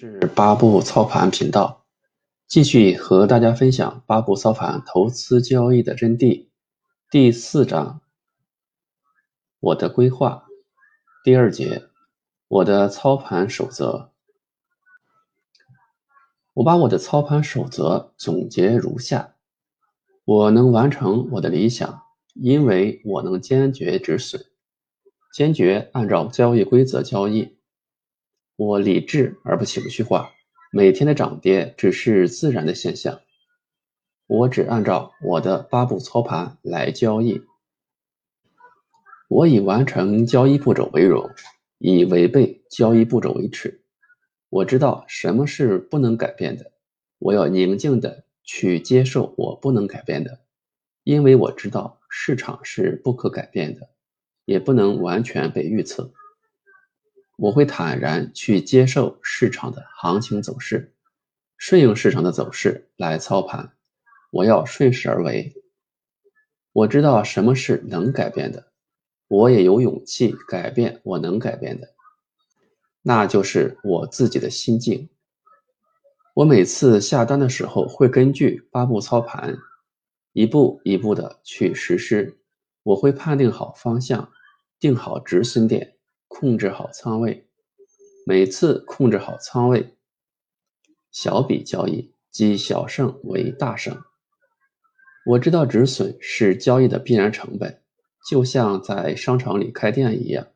是八步操盘频道，继续和大家分享八步操盘投资交易的真谛。第四章，我的规划。第二节，我的操盘守则。我把我的操盘守则总结如下：我能完成我的理想，因为我能坚决止损，坚决按照交易规则交易。我理智而不情绪化，每天的涨跌只是自然的现象。我只按照我的八步操盘来交易。我以完成交易步骤为荣，以违背交易步骤为耻。我知道什么是不能改变的，我要宁静的去接受我不能改变的，因为我知道市场是不可改变的，也不能完全被预测。我会坦然去接受市场的行情走势，顺应市场的走势来操盘。我要顺势而为。我知道什么是能改变的，我也有勇气改变我能改变的，那就是我自己的心境。我每次下单的时候会根据八步操盘，一步一步的去实施。我会判定好方向，定好止损点。控制好仓位，每次控制好仓位，小笔交易，积小胜为大胜。我知道止损是交易的必然成本，就像在商场里开店一样，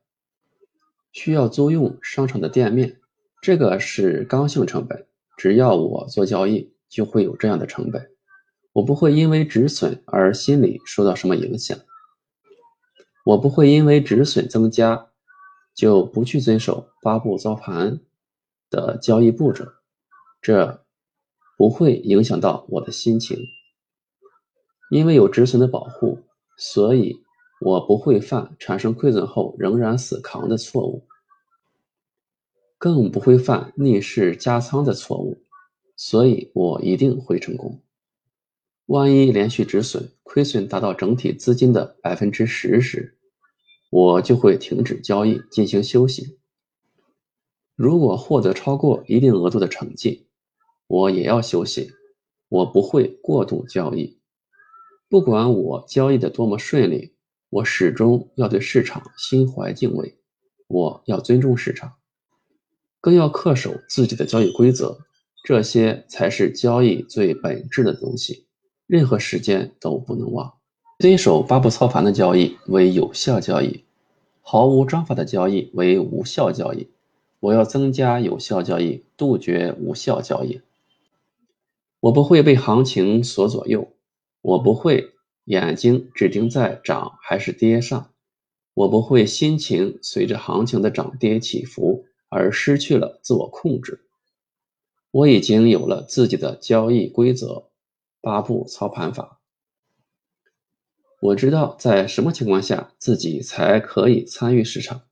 需要租用商场的店面，这个是刚性成本。只要我做交易，就会有这样的成本。我不会因为止损而心理受到什么影响，我不会因为止损增加。就不去遵守八步操盘的交易步骤，这不会影响到我的心情，因为有止损的保护，所以我不会犯产生亏损后仍然死扛的错误，更不会犯逆势加仓的错误，所以我一定会成功。万一连续止损，亏损达到整体资金的百分之十时，我就会停止交易进行休息。如果获得超过一定额度的成绩，我也要休息。我不会过度交易。不管我交易的多么顺利，我始终要对市场心怀敬畏。我要尊重市场，更要恪守自己的交易规则。这些才是交易最本质的东西，任何时间都不能忘。遵守八步操盘的交易为有效交易，毫无章法的交易为无效交易。我要增加有效交易，杜绝无效交易。我不会被行情所左右，我不会眼睛只盯在涨还是跌上，我不会心情随着行情的涨跌起伏而失去了自我控制。我已经有了自己的交易规则，八步操盘法。我知道在什么情况下自己才可以参与市场，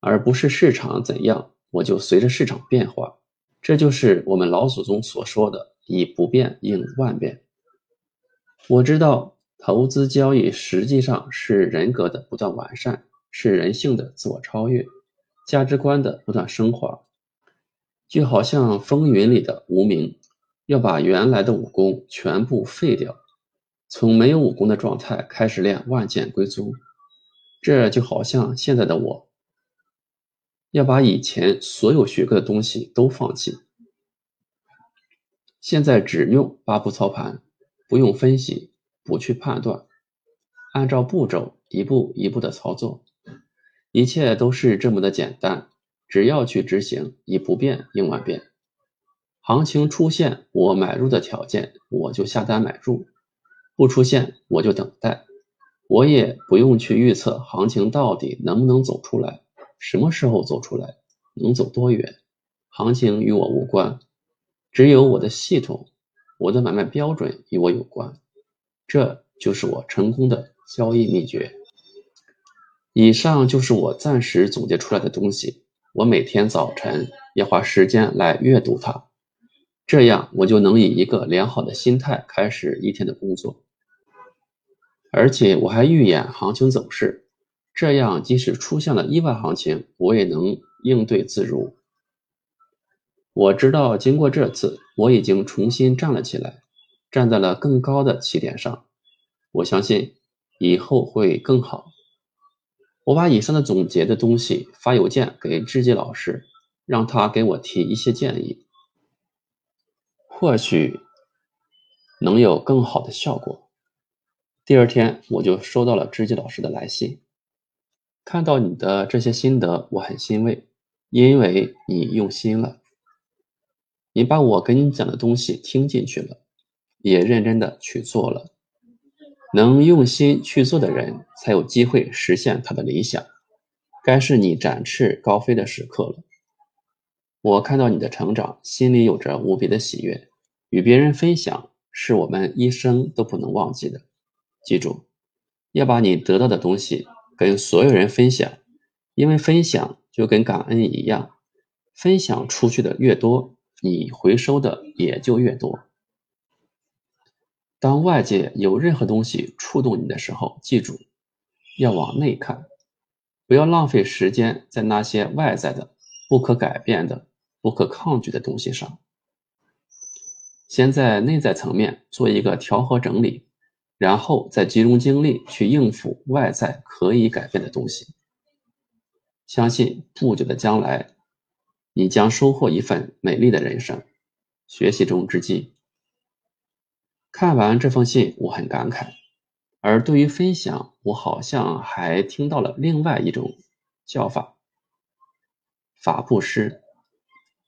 而不是市场怎样我就随着市场变化。这就是我们老祖宗所说的“以不变应万变”。我知道投资交易实际上是人格的不断完善，是人性的自我超越，价值观的不断升华。就好像风云里的无名，要把原来的武功全部废掉。从没有武功的状态开始练万剑归宗，这就好像现在的我，要把以前所有学过的东西都放弃，现在只用八步操盘，不用分析，不去判断，按照步骤一步一步的操作，一切都是这么的简单，只要去执行，以不变应万变。行情出现我买入的条件，我就下单买入。不出现我就等待，我也不用去预测行情到底能不能走出来，什么时候走出来，能走多远，行情与我无关，只有我的系统，我的买卖标准与我有关，这就是我成功的交易秘诀。以上就是我暂时总结出来的东西，我每天早晨要花时间来阅读它。这样，我就能以一个良好的心态开始一天的工作，而且我还预演行情走势，这样即使出现了意外行情，我也能应对自如。我知道，经过这次，我已经重新站了起来，站在了更高的起点上。我相信以后会更好。我把以上的总结的东西发邮件给志杰老师，让他给我提一些建议，或许能有更好的效果。第二天，我就收到了知己老师的来信，看到你的这些心得，我很欣慰，因为你用心了。你把我跟你讲的东西听进去了，也认真的去做了。能用心去做的人，才有机会实现他的理想。该是你展翅高飞的时刻了。我看到你的成长，心里有着无比的喜悦。与别人分享，是我们一生都不能忘记的。记住，要把你得到的东西跟所有人分享，因为分享就跟感恩一样，分享出去的越多。你回收的也就越多。当外界有任何东西触动你的时候，记住要往内看，不要浪费时间在那些外在的、不可改变的、不可抗拒的东西上。先在内在层面做一个调和整理，然后再集中精力去应付外在可以改变的东西。相信不久的将来。你将收获一份美丽的人生。学习中之际，看完这封信，我很感慨。而对于分享，我好像还听到了另外一种叫法——法布施。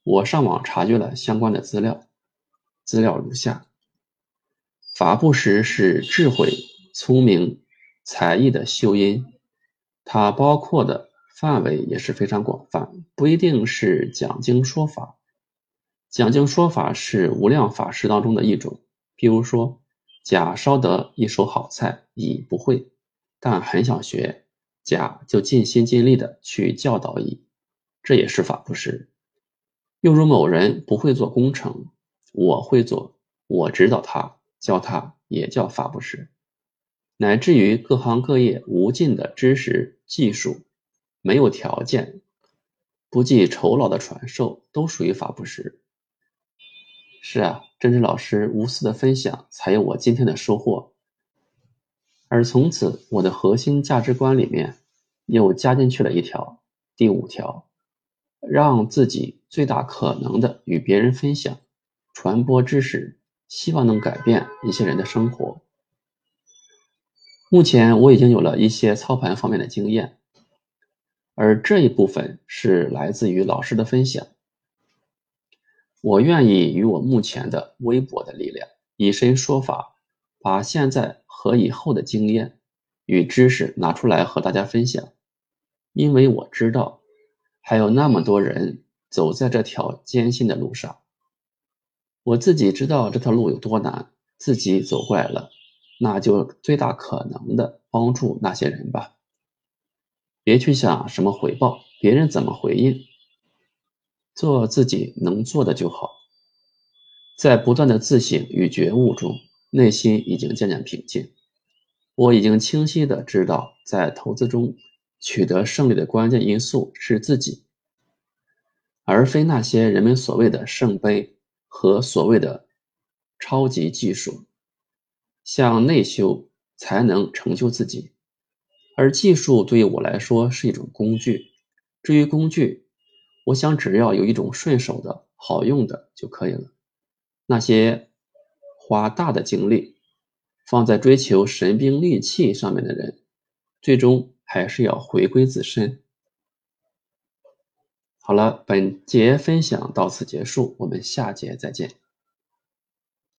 我上网查阅了相关的资料，资料如下：法布施是智慧、聪明、才艺的修因，它包括的。范围也是非常广泛，不一定是讲经说法。讲经说法是无量法师当中的一种。比如说，甲烧得一手好菜，乙不会，但很想学，甲就尽心尽力的去教导乙，这也是法布施。又如某人不会做工程，我会做，我指导他，教他，也叫法布施。乃至于各行各业无尽的知识技术。没有条件、不计酬劳的传授，都属于法布施。是啊，真真老师无私的分享，才有我今天的收获。而从此，我的核心价值观里面又加进去了一条，第五条：让自己最大可能的与别人分享、传播知识，希望能改变一些人的生活。目前，我已经有了一些操盘方面的经验。而这一部分是来自于老师的分享。我愿意与我目前的微薄的力量，以身说法，把现在和以后的经验与知识拿出来和大家分享。因为我知道，还有那么多人走在这条艰辛的路上。我自己知道这条路有多难，自己走过来了，那就最大可能的帮助那些人吧。别去想什么回报，别人怎么回应，做自己能做的就好。在不断的自省与觉悟中，内心已经渐渐平静。我已经清晰的知道，在投资中取得胜利的关键因素是自己，而非那些人们所谓的圣杯和所谓的超级技术。向内修，才能成就自己。而技术对于我来说是一种工具。至于工具，我想只要有一种顺手的好用的就可以了。那些花大的精力放在追求神兵利器上面的人，最终还是要回归自身。好了，本节分享到此结束，我们下节再见。